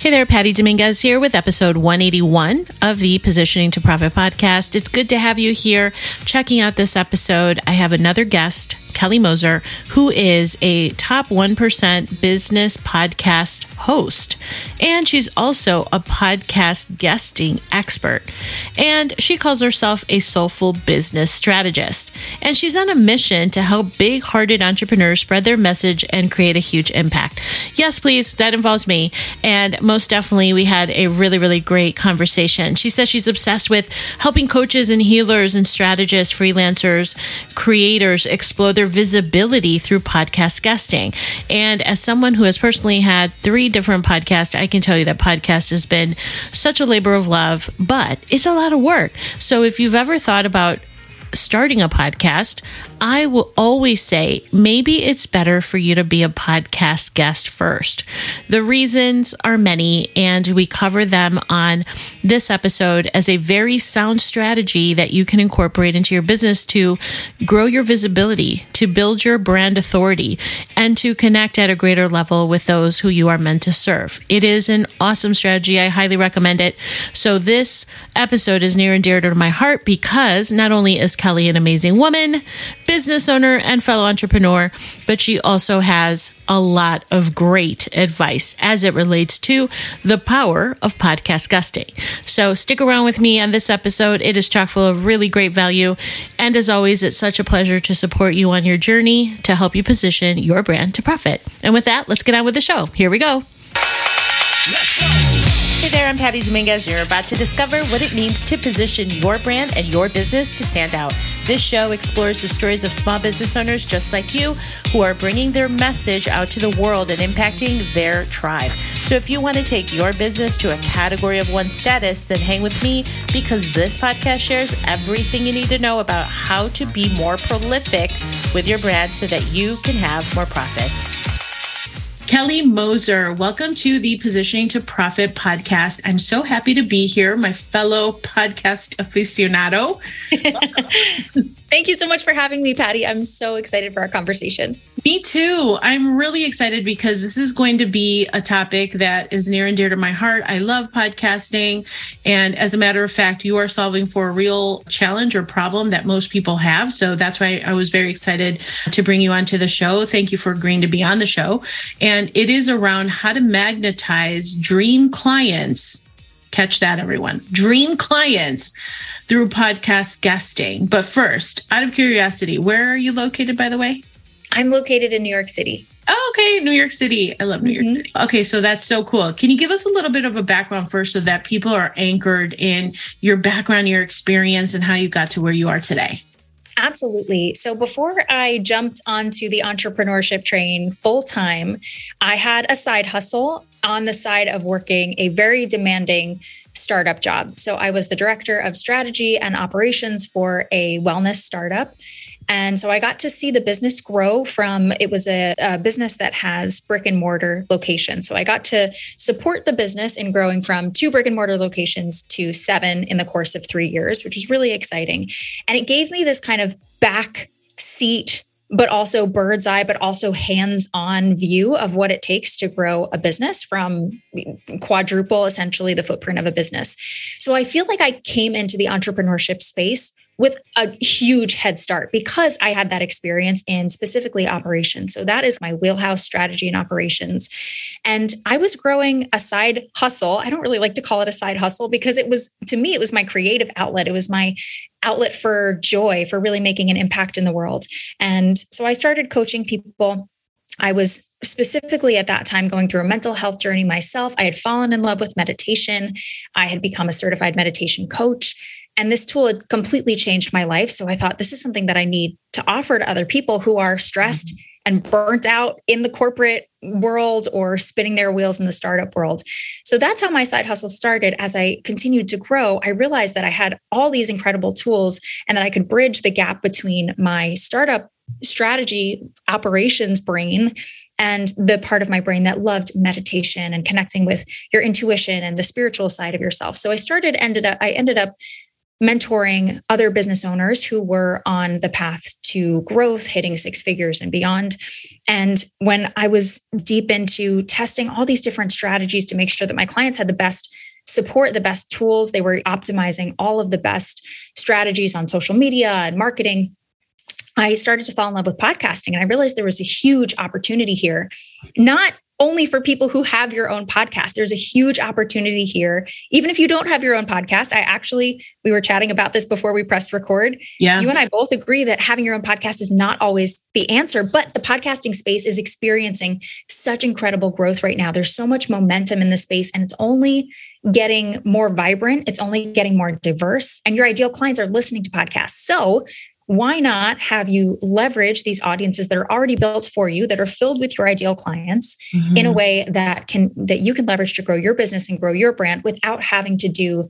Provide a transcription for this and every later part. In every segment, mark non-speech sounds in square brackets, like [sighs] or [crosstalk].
Hey there, Patty Dominguez here with episode 181 of the Positioning to Profit podcast. It's good to have you here checking out this episode. I have another guest, Kelly Mosser, who is a top 1% business podcast host. And she's also a podcast guesting expert. And she calls herself a soulful business strategist. And she's on a mission to help big hearted entrepreneurs spread their message and create a huge impact. Yes, please, that involves me. And most definitely, we had a really, really great conversation. She says she's obsessed with helping coaches and healers and strategists, freelancers, creators explore their visibility through podcast guesting. And as someone who has personally had three different podcasts, I can tell you that podcast has been such a labor of love, but it's a lot of work. So if you've ever thought about starting a podcast, I will always say maybe it's better for you to be a podcast guest first. The reasons are many, and we cover them on this episode as a very sound strategy that you can incorporate into your business to grow your visibility, to build your brand authority, and to connect at a greater level with those who you are meant to serve. It is an awesome strategy. I highly recommend it. So, this episode is near and dear to my heart because not only is Kelly an amazing woman, business owner, and fellow entrepreneur, but she also has a lot of great advice as it relates to the power of podcast guesting. So stick around with me on this episode. It is chock full of really great value. And as always, it's such a pleasure to support you on your journey to help you position your brand to profit. And with that, let's get on with the show. Here we go. Hey there, I'm Patty Dominguez. You're about to discover what it means to position your brand and your business to stand out. This show explores the stories of small business owners just like you who are bringing their message out to the world and impacting their tribe. So if you want to take your business to a category of one status, then hang with me because this podcast shares everything you need to know about how to be more prolific with your brand so that you can have more profits. Kelly Mosser, welcome to the Positioning to Profit podcast. I'm so happy to be here, my fellow podcast aficionado. [laughs] Thank you so much for having me, Patty. I'm so excited for our conversation. Me too. I'm really excited because this is going to be a topic that is near and dear to my heart. I love podcasting. And as a matter of fact, you are solving for a real challenge or problem that most people have. So that's why I was very excited to bring you onto the show. Thank you for agreeing to be on the show. And it is around how to magnetize dream clients. Catch that, everyone. Dream clients through podcast guesting. But first, out of curiosity, where are you located, by the way? I'm located in New York City. Oh, okay, New York City. I love New mm-hmm. York City. Okay, so that's so cool. Can you give us a little bit of a background first so that people are anchored in your background, your experience, and how you got to where you are today? Absolutely. So before I jumped onto the entrepreneurship train full time, I had a side hustle on the side of working a very demanding startup job. So I was the director of strategy and operations for a wellness startup. And so I got to see the business grow from it was a, a, business that has brick and mortar locations. So I got to support the business in growing from two brick and mortar locations to seven in the course of three years, which was really exciting. And it gave me this kind of back seat but also bird's eye, but also hands on view of what it takes to grow a business from quadruple essentially the footprint of a business. So I feel like I came into the entrepreneurship space with a huge head start because I had that experience in specifically operations. So that is my wheelhouse strategy and operations. And I was growing a side hustle. I don't really like to call it a side hustle because it was, to me, it was my creative outlet. It was my outlet for joy, for really making an impact in the world. And so I started coaching people. I was specifically at that time going through a mental health journey myself. I had fallen in love with meditation. I had become a certified meditation coach. And this tool had completely changed my life. So I thought this is something that I need to offer to other people who are stressed and burnt out in the corporate world or spinning their wheels in the startup world. So that's how my side hustle started. As I continued to grow, I realized that I had all these incredible tools and that I could bridge the gap between my startup strategy operations brain and the part of my brain that loved meditation and connecting with your intuition and the spiritual side of yourself. So I started ended up I ended up mentoring other business owners who were on the path to growth, hitting six figures and beyond. And when I was deep into testing all these different strategies to make sure that my clients had the best support, the best tools, they were optimizing all of the best strategies on social media and marketing. I started to fall in love with podcasting and I realized there was a huge opportunity here, not only for people who have your own podcast. There's a huge opportunity here. Even if you don't have your own podcast, I actually, we were chatting about this before we pressed record. Yeah. You and I both agree that having your own podcast is not always the answer, but the podcasting space is experiencing such incredible growth right now. There's so much momentum in the space and it's only getting more vibrant. It's only getting more diverse. And your ideal clients are listening to podcasts. So why not have you leverage these audiences that are already built for you that are filled with your ideal clients mm-hmm. in a way that can that you can leverage to grow your business and grow your brand without having to do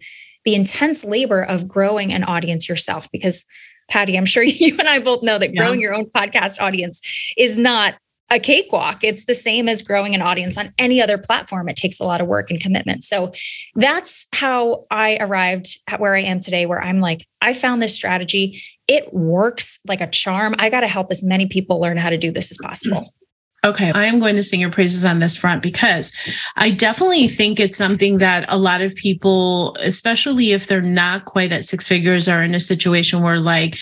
the intense labor of growing an audience yourself because patty i'm sure [laughs] you and i both know that yeah. growing your own podcast audience is not a cakewalk. It's the same as growing an audience on any other platform. It takes a lot of work and commitment. So that's how I arrived at where I am today, where I'm like, I found this strategy. It works like a charm. I got to help as many people learn how to do this as possible. Okay, I am going to sing your praises on this front because I definitely think it's something that a lot of people, especially if they're not quite at six figures, are in a situation where, like,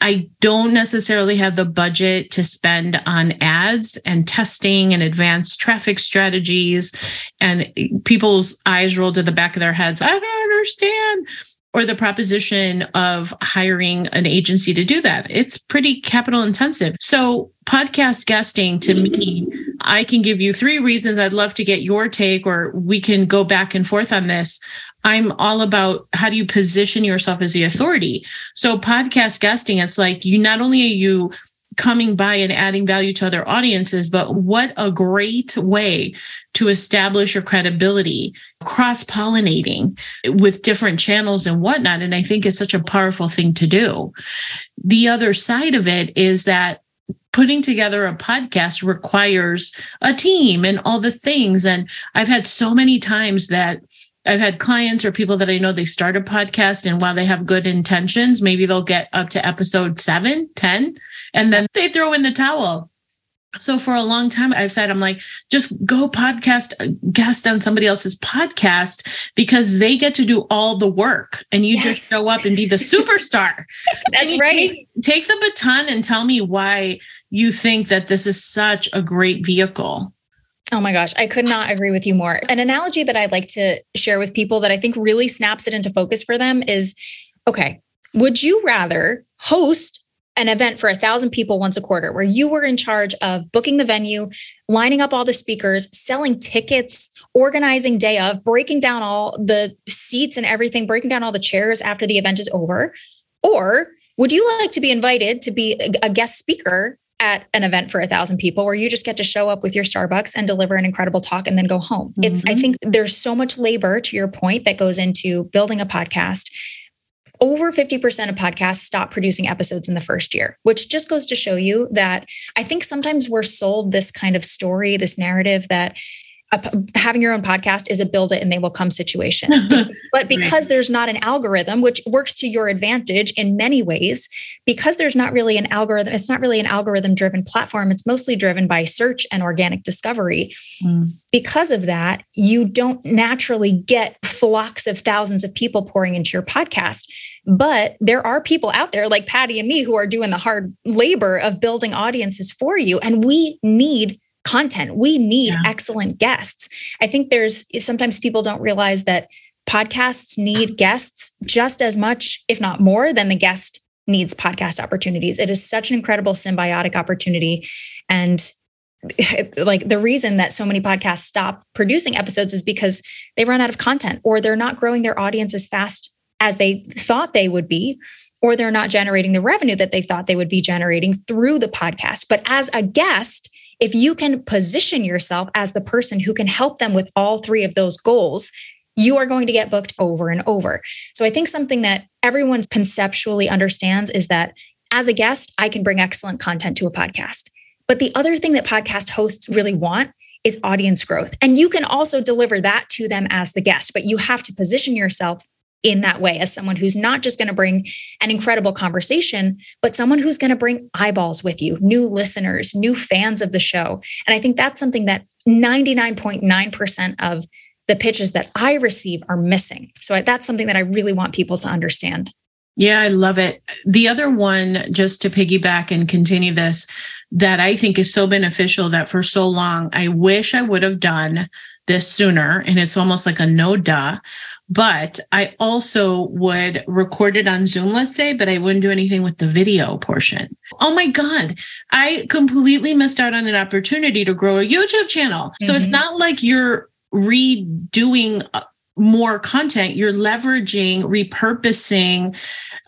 I don't necessarily have the budget to spend on ads and testing and advanced traffic strategies. And people's eyes roll to the back of their heads. I don't understand. Or the proposition of hiring an agency to do that. It's pretty capital intensive. So, podcast guesting to me, I can give you three reasons I'd love to get your take, or we can go back and forth on this. I'm all about how do you position yourself as the authority. So podcast guesting, it's like you not only are you coming by and adding value to other audiences, but what a great way to establish your credibility, cross pollinating with different channels and whatnot. And I think it's such a powerful thing to do. The other side of it is that putting together a podcast requires a team and all the things. And I've had so many times that I've had clients or people that I know they start a podcast and while they have good intentions, maybe they'll get up to episode seven, 10, and then they throw in the towel. So for a long time, I've said, I'm like, just go podcast uh, guest on somebody else's podcast because they get to do all the work and you yes. just show up and be the superstar. [laughs] That's right. Take, take the baton and tell me why you think that this is such a great vehicle. Oh my gosh, I could not agree with you more. An analogy that I'd like to share with people that I think really snaps it into focus for them is okay, would you rather host an event for a thousand people once a quarter where you were in charge of booking the venue, lining up all the speakers, selling tickets, organizing day of, breaking down all the seats and everything, breaking down all the chairs after the event is over? Or would you like to be invited to be a guest speaker at an event for a thousand people where you just get to show up with your Starbucks and deliver an incredible talk and then go home. Mm-hmm. It's, I mm-hmm. think there's so much labor to your point that goes into building a podcast. Over 50% of podcasts stop producing episodes in the first year, which just goes to show you that I think sometimes we're sold this kind of story, this narrative that a, having your own podcast is a build it and they will come situation. [laughs] but because right. there's not an algorithm, which works to your advantage in many ways, because there's not really an algorithm, it's not really an algorithm driven platform. It's mostly driven by search and organic discovery. Mm. Because of that, you don't naturally get flocks of thousands of people pouring into your podcast. But there are people out there like Patty and me who are doing the hard labor of building audiences for you. And we need content. We need yeah. excellent guests. I think there's sometimes people don't realize that podcasts need guests just as much, if not more, than the guest needs podcast opportunities. It is such an incredible symbiotic opportunity. And [laughs] like the reason that so many podcasts stop producing episodes is because they run out of content or they're not growing their audience as fast as they thought they would be or they're not generating the revenue that they thought they would be generating through the podcast. But as a guest, if you can position yourself as the person who can help them with all three of those goals, you are going to get booked over and over. So I think something that everyone conceptually understands is that as a guest, I can bring excellent content to a podcast. But the other thing that podcast hosts really want is audience growth. And you can also deliver that to them as the guest, but you have to position yourself in that way as someone who's not just going to bring an incredible conversation, but someone who's going to bring eyeballs with you, new listeners, new fans of the show. And I think that's something that 99.9% of the pitches that I receive are missing. So that's something that I really want people to understand. Yeah, I love it. The other one, just to piggyback and continue this, that I think is so beneficial that for so long, I wish I would have done this sooner. And it's almost like a no duh. But I also would record it on Zoom, let's say, but I wouldn't do anything with the video portion. Oh my God. I completely missed out on an opportunity to grow a YouTube channel. Mm-hmm. So it's mm-hmm. not like you're redoing uh, more content, you're leveraging, repurposing,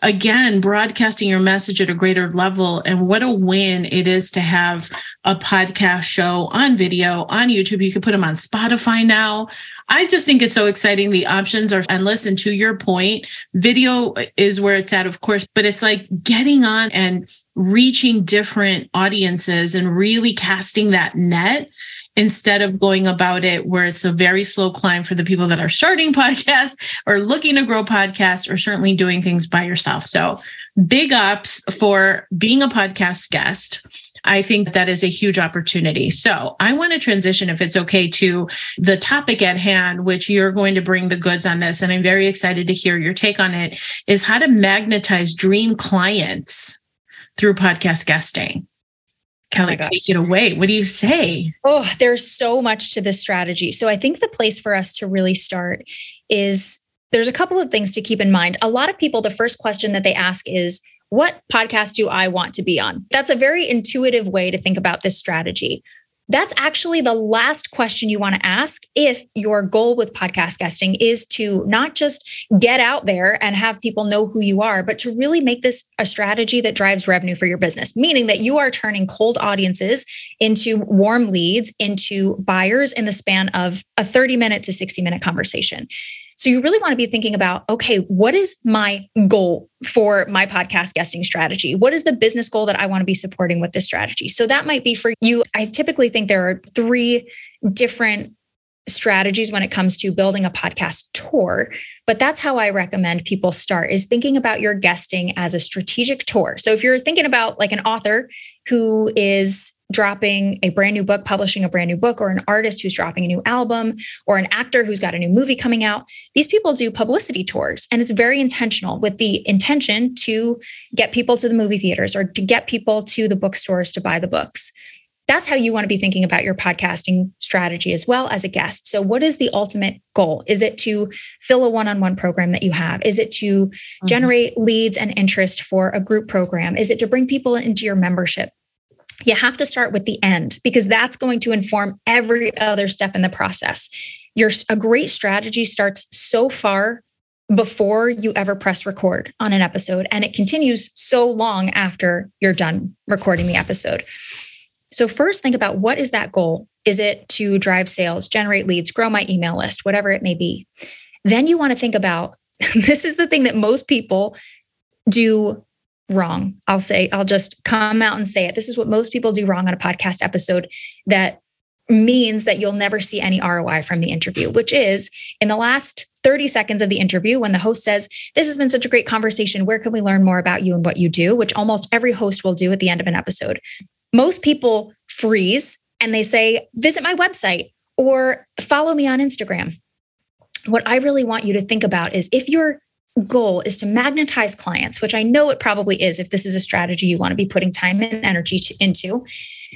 again, broadcasting your message at a greater level. And what a win it is to have a podcast show on video on YouTube. You can put them on Spotify now. I just think it's so exciting. The options are endless. And to your point, video is where it's at, of course, but it's like getting on and reaching different audiences and really casting that net instead of going about it where it's a very slow climb for the people that are starting [laughs] podcasts or looking to grow podcasts or certainly doing things by yourself. So big ups for being a podcast guest. I think that is a huge opportunity. So I want to transition, if it's okay, to the topic at hand, which you're going to bring the goods on this. And I'm very excited to hear your take on it is how to magnetize dream clients through podcast guesting. Kelly, oh take it away. What do you say? Oh, there's so much to this strategy. So I think the place for us to really start is there's a couple of things to keep in mind. A lot of people, the first question that they ask is, what podcast do I want to be on? That's a very intuitive way to think about this strategy. That's actually the last question you want to ask if your goal with podcast guesting is to not just get out there and have people know who you are, but to really make this a strategy that drives revenue for your business, meaning that you are turning cold audiences into warm leads, into buyers in the span of a 30 minute to 60 minute conversation. So you really want to be thinking about okay, what is my goal for my podcast guesting strategy? What is the business goal that I want to be supporting with this strategy? So that might be for you. I typically think there are three different strategies when it comes to building a podcast tour but that's how i recommend people start is thinking about your guesting as a strategic tour so if you're thinking about like an author who is dropping a brand new book publishing a brand new book or an artist who's dropping a new album or an actor who's got a new movie coming out these people do publicity tours and it's very intentional with the intention to get people to the movie theaters or to get people to the bookstores to buy the books that's how you want to be thinking about your podcasting strategy as well as a guest. So, what is the ultimate goal? Is it to fill a one on one program that you have? Is it to mm-hmm. generate leads and interest for a group program? Is it to bring people into your membership? You have to start with the end because that's going to inform every other step in the process. Your a great strategy starts so far before you ever press record on an episode and it continues so long after you're done recording the episode. So, first, think about what is that goal? Is it to drive sales, generate leads, grow my email list, whatever it may be? Then you want to think about [laughs] this is the thing that most people do wrong. I'll say, I'll just come out and say it. This is what most people do wrong on a podcast episode that means that you'll never see any ROI from the interview, which is in the last 30 seconds of the interview when the host says, This has been such a great conversation. Where can we learn more about you and what you do? Which almost every host will do at the end of an episode most people freeze and they say, visit my website or follow me on Instagram. What I really want you to think about is if your goal is to magnetize clients, which I know it probably is if this is a strategy you want to be putting time and energy to, into,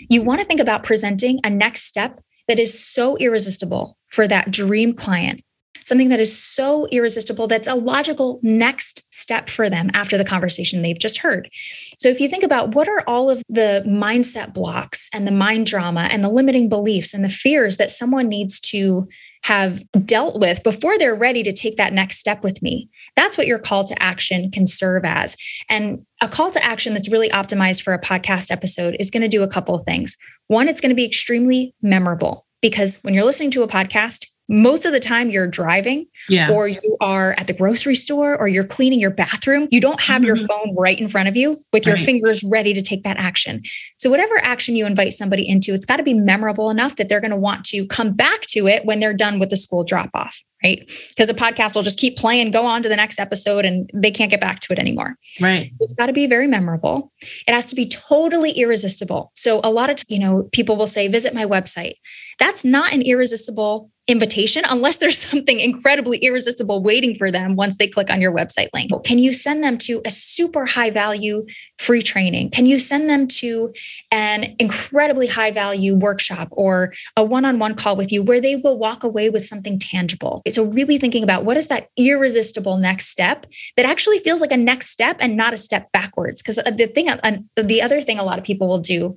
you want to think about presenting a next step that is so irresistible for that dream client something that is so irresistible that's a logical next step for them after the conversation they've just heard. So if you think about what are all of the mindset blocks and the mind drama and the limiting beliefs and the fears that someone needs to have dealt with before they're ready to take that next step with me. That's what your call to action can serve as. And a call to action that's really optimized for a podcast episode is going to do a couple of things. One, it's going to be extremely memorable because when you're listening to a podcast, most of the time you're driving yeah. or you are at the grocery store or you're cleaning your bathroom you don't have mm-hmm. your phone right in front of you with your right. fingers ready to take that action. So whatever action you invite somebody into it's got to be memorable enough that they're going to want to come back to it when they're done with the school drop off right? Because the podcast will just keep playing go on to the next episode and they can't get back to it anymore. Right. It's got to be very memorable. It has to be totally irresistible. So a lot of you know people will say visit my website. That's not an irresistible invitation unless there's [laughs] something incredibly irresistible waiting for them once they click on your website link. Can you send them to a super high value free training? Can you send them to an incredibly high value workshop or a one on one call with you where they will walk away with something tangible? So, really thinking about what is that irresistible next step that actually feels like a next step and not a step backwards? Because uh, the thing, uh, the other thing a lot of people will do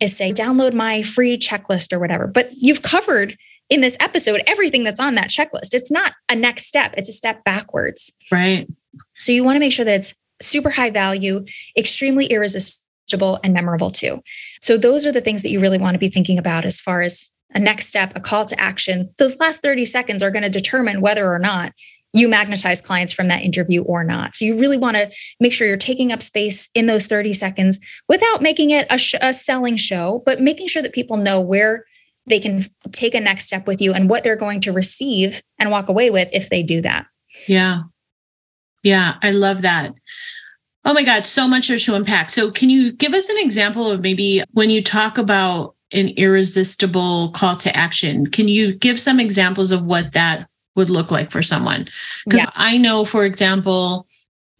is say, download my free checklist or whatever. But you've covered in this episode everything that's on that checklist. It's not a next step, it's a step backwards. Right. So you want to make sure that it's super high value, extremely irresistible, and memorable too. So those are the things that you really want to be thinking about as far as a next step, a call to action. Those last 30 seconds are going to determine whether or not you magnetize clients from that interview or not. So you really want to make sure you're taking up space in those 30 seconds without making it a, sh- a selling show, but making sure that people know where they can take a next step with you and what they're going to receive and walk away with if they do that. Yeah. Yeah, I love that. Oh my God, so much to unpack. So, can you give us an example of maybe when you talk about an irresistible call to action? Can you give some examples of what that would look like for someone? Because yeah. I know, for example,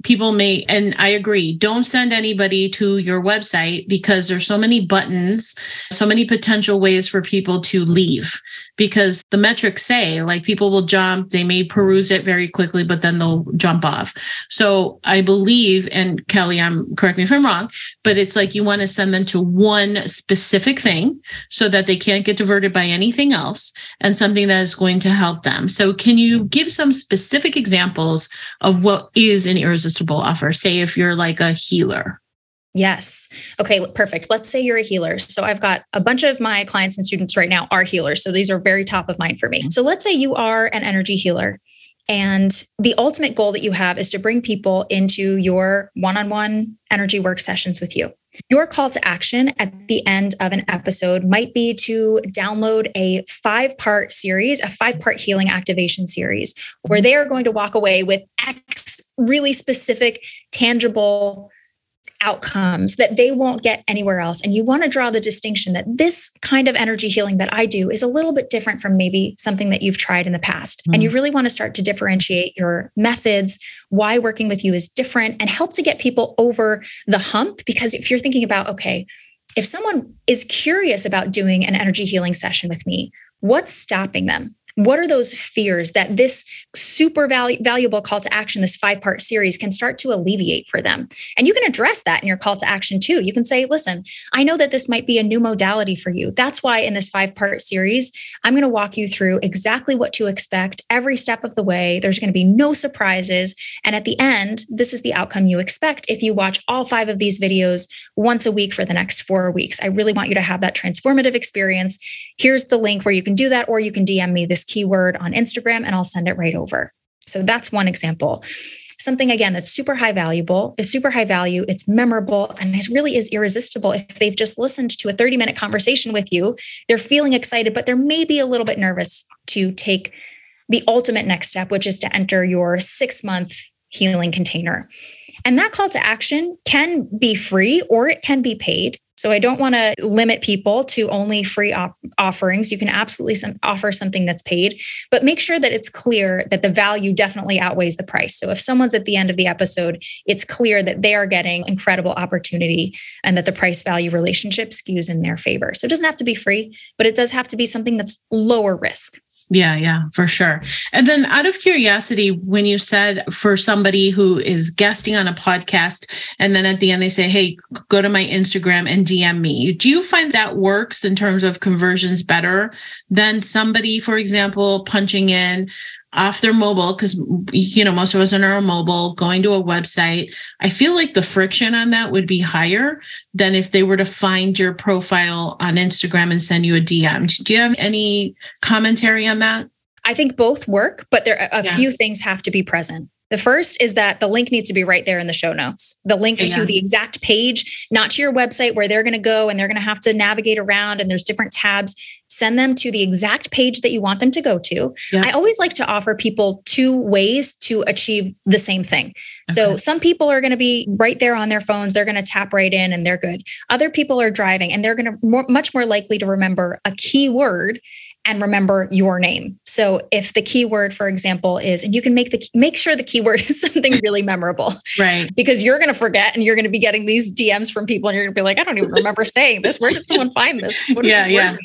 people may and i agree don't send anybody to your website because there's so many buttons so many potential ways for people to leave. Because the metrics say like people will jump they may peruse it very quickly but then they'll jump off. So i believe and kelly i'm correct me if i'm wrong but it's like you want to send them to one specific thing so that they can't get diverted by anything else and something that is going to help them. So can you give some specific examples of what is an irresistible offer say if you're like a healer Yes. Okay, perfect. Let's say you're a healer. So I've got a bunch of my clients and students right now are healers. So these are very top of mind for me. Mm-hmm. So let's say you are an energy healer and the ultimate goal that you have is to bring people into your one on one energy work sessions with you. Your call to action at the end of an episode might be to download a five part series, a five part healing activation series, where they are going to walk away with X really specific, tangible outcomes that they won't get anywhere else. And you want to draw the distinction that this kind of energy healing that I do is a little bit different from maybe something that you've tried in the past. Mm-hmm. And you mm. really want to start to differentiate your methods, why working with you is different, and help to get people over the hump. Because if you're thinking about, okay, if someone is curious about doing an energy healing session with me, what's stopping them? What are those fears that this super valu- valuable call to action, this five part series, can start to alleviate for them? And you can address that in your call to action too. You can say, listen, I know that this might be a new modality for you. That's why in this five part series, I'm going to walk you through exactly what to expect every step of the way. There's going to be no surprises. And at the end, this is the outcome you expect if you watch all five of these videos once a week for the next four weeks. I really want you to have that transformative experience. Here's the link where you can do that, or you can DM me this keyword on Instagram and I'll send it right over. So that's one example. Something again that's super high valuable is super high value, it's memorable, and it really is irresistible. If they've just listened to a 30 minute conversation with you, they're feeling excited, but they're maybe a little bit nervous to take the ultimate next step, which is to enter your six month healing container. And that call to action can be free or it can be paid. So I don't want to limit people to only free op- offerings. You can absolutely some, offer something that's paid, but make sure that it's clear that the value definitely outweighs the price. So if someone's at the end of the episode, it's clear that they are getting incredible opportunity and that the price value relationship skews in their favor. So it doesn't have to be free, but it does have to be something that's lower risk. Yeah, yeah, for sure. And then out of curiosity, when you said for somebody who is guesting on a podcast and then at the end they say, Hey, go to my Instagram and DM me, do you find that works in terms of conversions better than somebody, for example, punching in off their mobile because you know most of us are on our mobile going to a website i feel like the friction on that would be higher than if they were to find your profile on instagram and send you a dm do you have any commentary on that I think both work, but there are a yeah. few things have to be present. The first is that the link needs to be right there in the show notes. The link yeah. to the exact page, not to your website where they're going to go and they're going to have to navigate around and there's different tabs. Send them to the exact page that you want them to go to. Yeah. I always like to offer people two ways to achieve the same thing. Okay. So some people are going to be right there on their phones. They're going to tap right in and they're good. Other people are driving and they're going to more, much more likely to remember a keyword and remember your name. So if the keyword, for example, is, and you can make the make sure the keyword [laughs] is something really memorable, right? Because you're going to forget, and you're going to be getting these DMs from people, and you're going to be like, I don't even remember saying this. Where did someone find this? yeah, this yeah.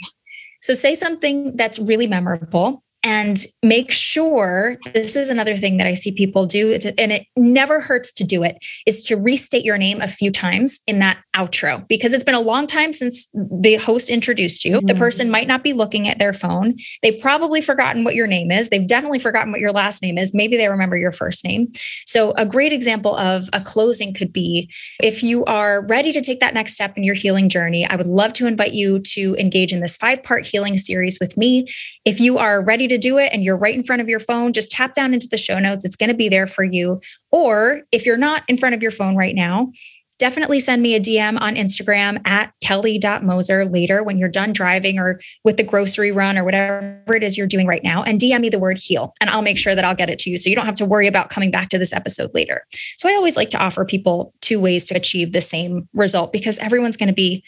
So say something that's really memorable and make sure this is another thing that I see people do, and it never hurts to do it, is to restate your name a few times in that outro because it's been a long time since the host introduced you. Mm-hmm. The person might not be looking at their phone. They've probably forgotten what your name is. They've definitely forgotten what your last name is. Maybe they remember your first name. So, a great example of a closing could be if you are ready to take that next step in your healing journey, I would love to invite you to engage in this five part healing series with me. If you are ready to do it and you're right in front of your phone, just tap down into the show notes. It's going to be there for you. Or if you're not in front of your phone right now, definitely send me a DM on Instagram at kelly.mosser later when you're done driving or with the grocery run or whatever it is you're doing right now and DM me the word heal and I'll make sure that I'll get it to you. So you don't have to worry about coming back to this episode later. So I always like to offer people two ways to achieve the same result because everyone's going to be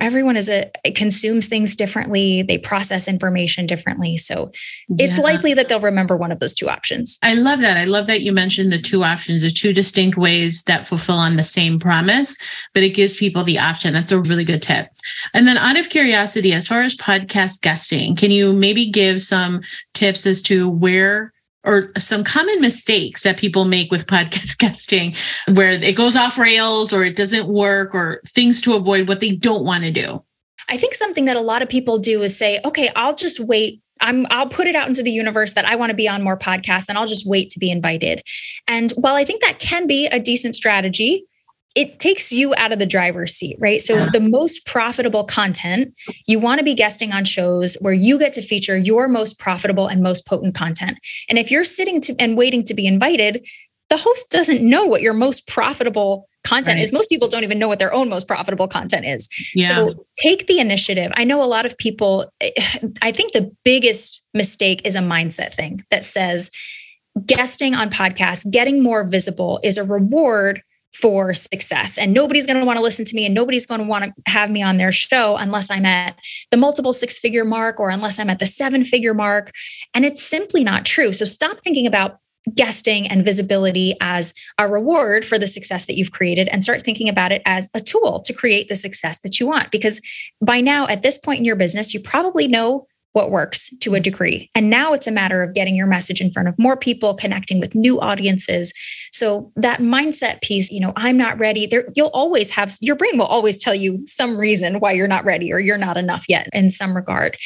everyone is a consumes things differently. They process information differently. So it's likely that they'll remember one of those two options. I love that. I love that you mentioned the two options the two distinct ways that fulfill on the same promise but it gives people the option. That's a really good tip. And then out of curiosity as far as podcast guesting can you maybe give some tips as to where or some common mistakes that people make with podcast [laughs] guesting where it goes off rails or it doesn't work or things to avoid what they don't want to do? I think something that a lot of people do is say, okay, I'll just wait. I'm I'll put it out into the universe that I want to be on more podcasts and I'll just wait to be invited. And while I think that can be a decent strategy, it takes you out of the driver's seat, right? So, the most profitable content, you want to be guesting on shows where you get to feature your most profitable and most potent content. And if you're sitting to, and waiting to be invited, the host doesn't know what your most profitable content right. is. Most people don't even know what their own most profitable content is. Yeah. So, take the initiative. I know a lot of people, [sighs] I think the biggest mistake is a mindset thing that says, guesting on podcasts, getting more visible is a reward for success. And nobody's going to want to listen to me and nobody's going to want to have me on their show unless I'm at the multiple six figure mark or unless I'm at the seven figure mark. And it's simply not true. So stop thinking about guesting and visibility as a reward for the success that you've created and start thinking about it as a tool to create the success that you want. Because by now, at this point in your business, you probably know what works to a mm. degree. And now it's a matter of getting your message in front of more people, connecting with new audiences. So that mindset piece, you know, I'm not ready. There you'll always have your brain will always tell you some reason why you're not ready or you're not enough yet in some regard.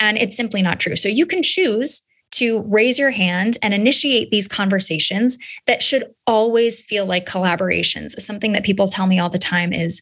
And it's simply not true. So you can choose to raise your hand and initiate these conversations that should always feel like collaborations. Something that people tell me all the time is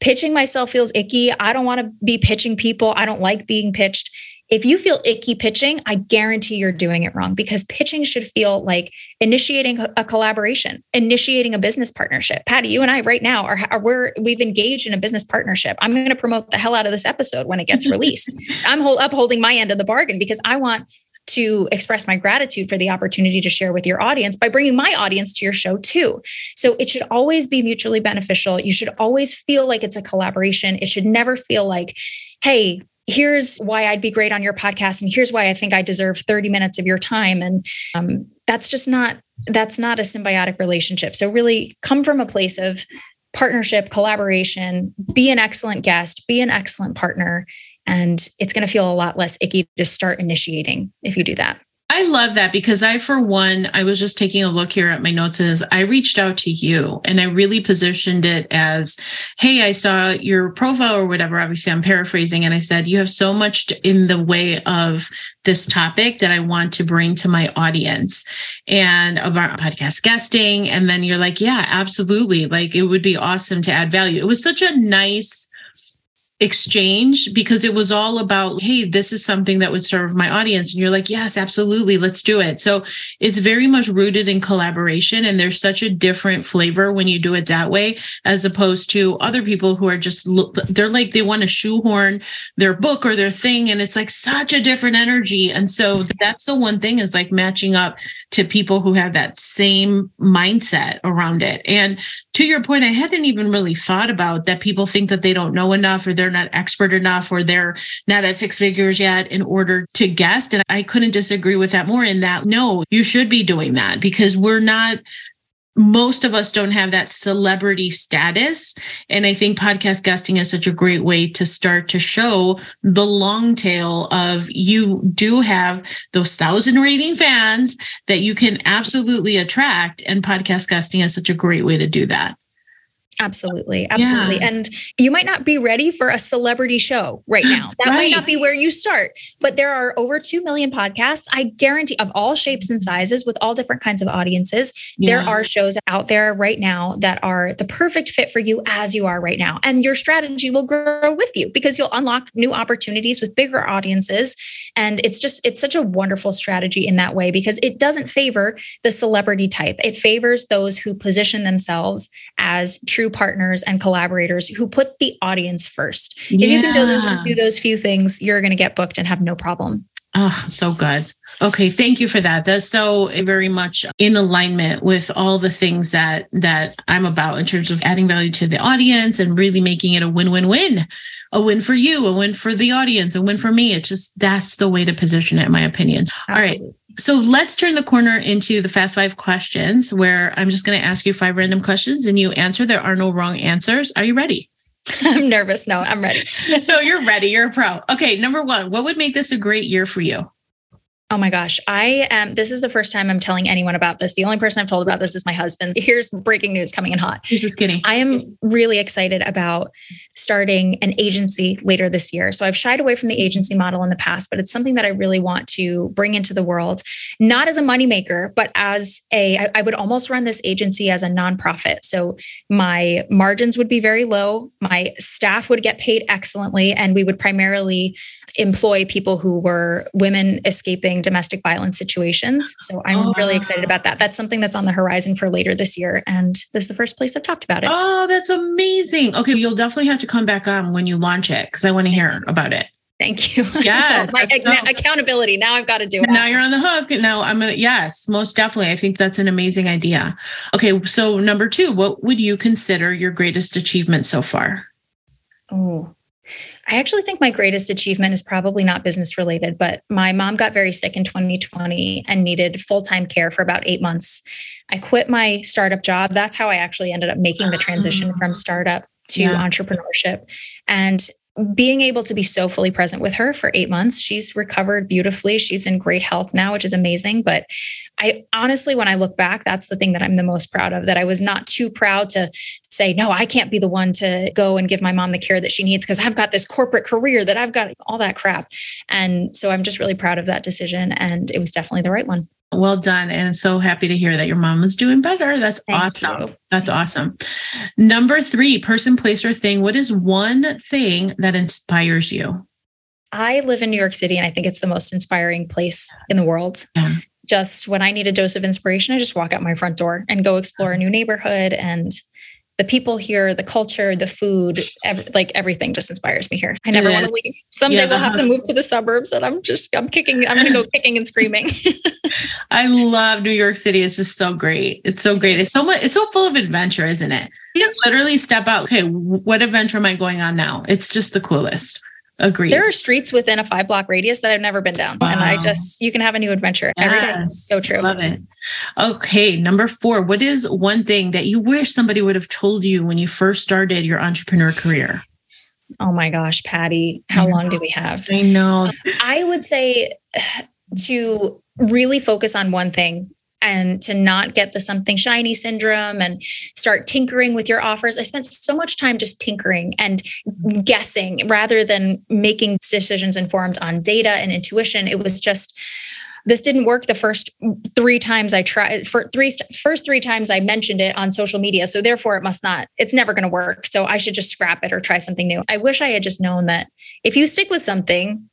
pitching myself feels icky. I don't want to be pitching people. I don't like being pitched if you feel icky pitching, I guarantee you're doing it wrong because pitching should feel like initiating a collaboration, initiating a business partnership. Patty, you and I right now are, are we're we've engaged in a business partnership. I'm going to promote the hell out of this episode when it gets [laughs] released. I'm hold, upholding my end of the bargain because I want to express my gratitude for the opportunity to share with your audience by bringing my audience to your show too. So it should always be mutually beneficial. You should always feel like it's a collaboration. It should never feel like, hey, here's why I'd be great on your podcast and here's why I think I deserve 30 minutes of your time and um, that's just not that's not a symbiotic relationship. So really come from a place of partnership, collaboration, be an excellent guest, be an excellent partner and it's going to feel a lot less icky to start initiating if you do that. I love that because I, for one, I was just taking a look here at my notes as I reached out to you and I really positioned it as, Hey, I saw your profile or whatever. Obviously, I'm paraphrasing. And I said, You have so much in the way of this topic that I want to bring to my audience and about podcast guesting. And then you're like, Yeah, absolutely. Like it would be awesome to add value. It was such a nice, exchange because it was all about hey this is something that would serve my audience. And you're like yes absolutely let's do it. So it's very much rooted in collaboration and there's such a different flavor when you do it that way as opposed to other people who are just they're like they want to shoehorn their book or their thing and it's like such a different energy. And so that's the one thing is like matching up to people who have that same mindset around it. And to your point i hadn't even really thought about that people think that they don't know enough or they're they're not expert enough or they're not at six figures yet in order to guest. And I couldn't disagree with that more in that no, you should be doing that because we're not most of us don't have that celebrity status. And I think podcast guesting is such a great way to start to show the long tail of you do have those thousand rating fans that you can absolutely attract. And podcast guesting is such a great way to do that. Absolutely. Absolutely. Yeah. And you might not be ready for a celebrity show right [laughs] now. That right. might not be where you start, but there are over 2 million podcasts. I guarantee of all shapes and sizes with all different kinds of audiences. Yeah. There are shows out there right now that are the perfect fit for you as you are right now. And your strategy will grow with you because you'll unlock new opportunities with bigger audiences. And it's just, it's such a wonderful strategy in that way because it doesn't favor the celebrity type. It favors those who position themselves as true partners and collaborators who put the audience first. Yeah. If you can do those, do those few things, you're going to get booked and have no problem. Oh, so good. Okay, thank you for that. That's so eh, very much in alignment with all the things that that I'm about in terms of adding value to the audience and really making it a win-win-win. A win for you, a win for the audience, a win for me. It's just that's the way to position it in my opinion. Absolutely. All right. So let's turn the corner into the fast five questions where I'm just going to ask you five random questions and you answer. There are no wrong answers. Are you ready? [laughs] I'm nervous. No, I'm ready. [laughs] no, you're ready. You're a pro. Okay. Number one, what would make this a great year for you? Oh my gosh. I am, this is the first time I'm telling anyone about this. The only person I've told about this is my husband. Here's breaking news coming in hot. He's just kidding. I am really excited about starting an agency later this year. So I've shied away from the agency model in the past, but it's something that I really want to bring into the world, not as a moneymaker, but as a. I, I would almost run this agency as a nonprofit. So my margins would be very low. My staff would get paid excellently, and we would primarily employ people who were women escaping domestic violence situations. So I'm oh, really excited about that. That's something that's on the horizon for later this year. And this is the first place I've talked about it. Oh, that's amazing. Okay. You'll definitely have to come back on when you launch it because I want to hear about it. Thank you. [laughs] Yes. My so, accountability. Now I've got to do it. Now you're on the hook. Now I'm going to, yes, most definitely. I think that's an amazing idea. Okay. So, number two, what would you consider your greatest achievement so far? Oh, I actually think my greatest achievement is probably not business related, but my mom got very sick in 2020 and needed full time care for about eight months. I quit my startup job. That's how I actually ended up making the transition from ah. startup to yeah. entrepreneurship. And being able to be so fully present with her for eight months, she's recovered beautifully. She's in great health now, which is amazing. But I honestly, when I look back, that's the thing that I'm the most proud of that I was not too proud to say, no, I can't be the one to go and give my mom the care that she needs because I've got this corporate career that I've got all that crap. And so I'm just really proud of that decision. And it was definitely the right one. Well done. And so happy to hear that your mom is doing better. That's Thank awesome. You. That's awesome. Number three, person, place, or thing. What is one thing that inspires you? I live in New York City and I think it's the most inspiring place in the world. Yeah. Just when I need a dose of inspiration, I just walk out my front door and go explore a new neighborhood and the people here, the culture, the food, like everything just inspires me here. I never want to leave. Someday yeah, we'll have to move to the suburbs and I'm just, I'm kicking, I'm going to go [laughs] kicking and screaming. [laughs] I love New York City. It's just so great. It's so great. It's so much, it's so full of adventure, isn't it? You literally step out. Okay, what adventure am I going on now? It's just the coolest. Agreed. There are streets within a five block radius that I've never been down. Wow. And I just, you can have a new adventure yes. every day. So true. Love it. Okay. Number four, what is one thing that you wish somebody would have told you when you first started your entrepreneur career? Oh my gosh, Patty, how long do we have? I know. I would say [sighs] to really focus on one thing and to not get the something shiny syndrome and start tinkering with your offers. I spent so much time just tinkering and guessing rather than making decisions informed on data and intuition. It was just this didn't work the first three times I tried for three first three times I mentioned it on social media. So therefore it must not, it's never going to work. So I should just scrap it or try something new. I wish I had just known that if you stick with something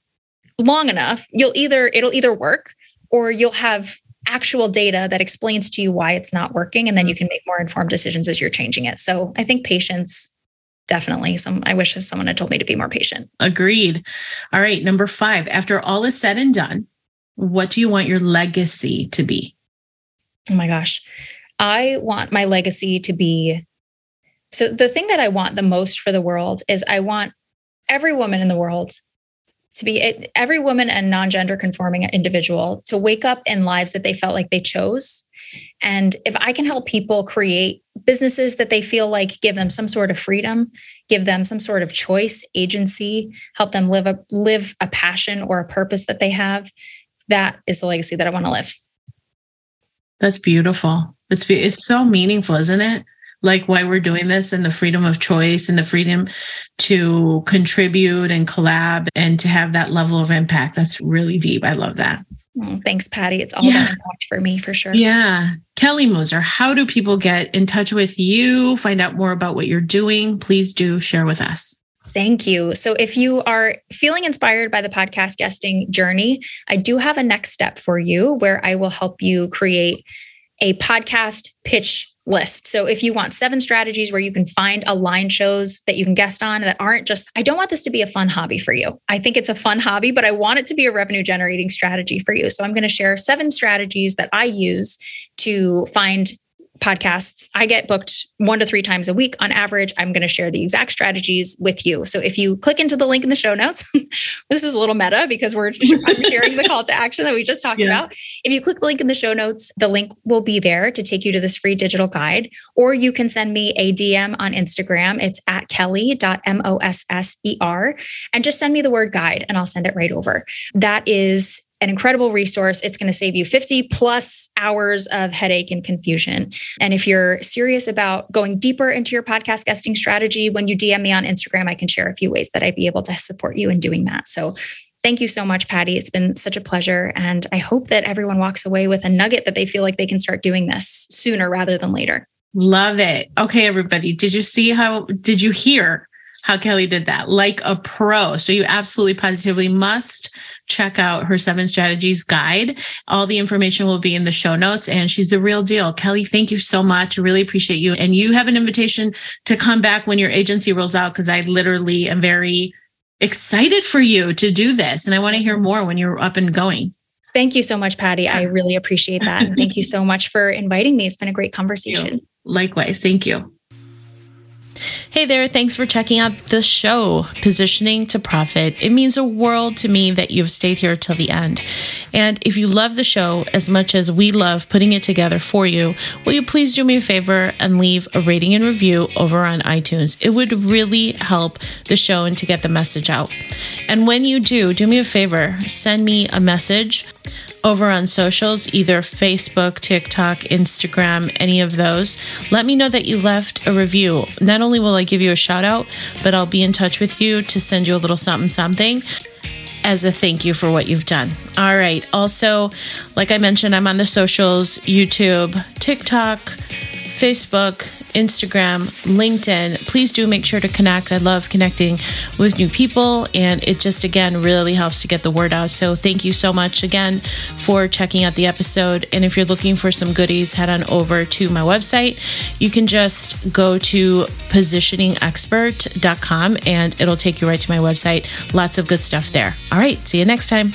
long enough, you'll either, it'll either work or you'll have actual data that explains to you why it's not working. And then you mm. can make more informed decisions as you're changing it. So I think patience definitely some i wish someone had told me to be more patient agreed all right number five after all is said and done what do you want your legacy to be? Oh my gosh. I want my legacy to be so the thing that I want the most for the world is I want every woman in the world to be every woman and non-gender conforming individual to wake up in lives that they felt like they chose. And if I can help people create businesses that they feel like give them some sort of freedom, give them some sort of choice, agency, help them live a live a passion or a purpose that they have, that is the legacy that I want to live. That's beautiful. It's it's so meaningful, isn't it? Like why we're doing this and the freedom of choice and the freedom to contribute and collab and to have that level of impact. That's really deep. I love that. Oh, thanks, Patty. It's all yeah. about impact for me for sure. Yeah. Kelly Mosser, how do people get in touch with you, find out more about what you're doing? Please do share with us. Thank you. So, if you are feeling inspired by the podcast guesting journey, I do have a next step for you where I will help you create a podcast pitch list. So, if you want seven strategies where you can find aligned shows that you can guest on that aren't just, I don't want this to be a fun hobby for you. I think it's a fun hobby, but I want it to be a revenue generating strategy for you. So, I'm going to share seven strategies that I use to find podcasts. I get booked one to three times a week on average. I'm going to share the exact strategies with you. So if you click into the link in the show notes, [laughs] this is a little meta because we're I'm sharing the call to action that we just talked yeah. about. If you click the link in the show notes, the link will be there to take you to this free digital guide, or you can send me a DM on Instagram. It's at kelly.mosser and just send me the word guide and I'll send it right over. That is an incredible resource. It's going to save you 50 plus hours of headache and confusion. And if you're serious about going deeper into your podcast guesting strategy, when you DM me on Instagram, I can share a few ways that I'd be able to support you in doing that. So thank you so much, Patty. It's been such a pleasure. And I hope that everyone walks away with a nugget that they feel like they can start doing this sooner rather than later. Love it. Okay, everybody. Did you see how, did you hear how Kelly did that like a pro. So you absolutely positively must check out her seven strategies guide. All the information will be in the show notes and she's the real deal. Kelly, thank you so much. Really appreciate you. And you have an invitation to come back when your agency rolls out because I literally am very excited for you to do this. And I want to hear more when you're up and going. Thank you so much, Patty. I really appreciate that. And thank you so much for inviting me. It's been a great conversation. Likewise. Thank you. Hey there, thanks for checking out the show, Positioning to Profit. It means a world to me that you've stayed here till the end. And if you love the show as much as we love putting it together for you, will you please do me a favor and leave a rating and review over on iTunes? It would really help the show and to get the message out. And when you do, do me a favor, send me a message over on socials, either Facebook, TikTok, Instagram, any of those. Let me know that you left a review. Not only will I give you a shout out, but I'll be in touch with you to send you a little something something as a thank you for what you've done. All right. Also, like I mentioned, I'm on the socials YouTube, TikTok, Facebook, Instagram, LinkedIn. Please do make sure to connect. I love connecting with new people, and it just, again, really helps to get the word out. So, thank you so much again for checking out the episode. And if you're looking for some goodies, head on over to my website. You can just go to positioningexpert.com and it'll take you right to my website. Lots of good stuff there. All right, see you next time.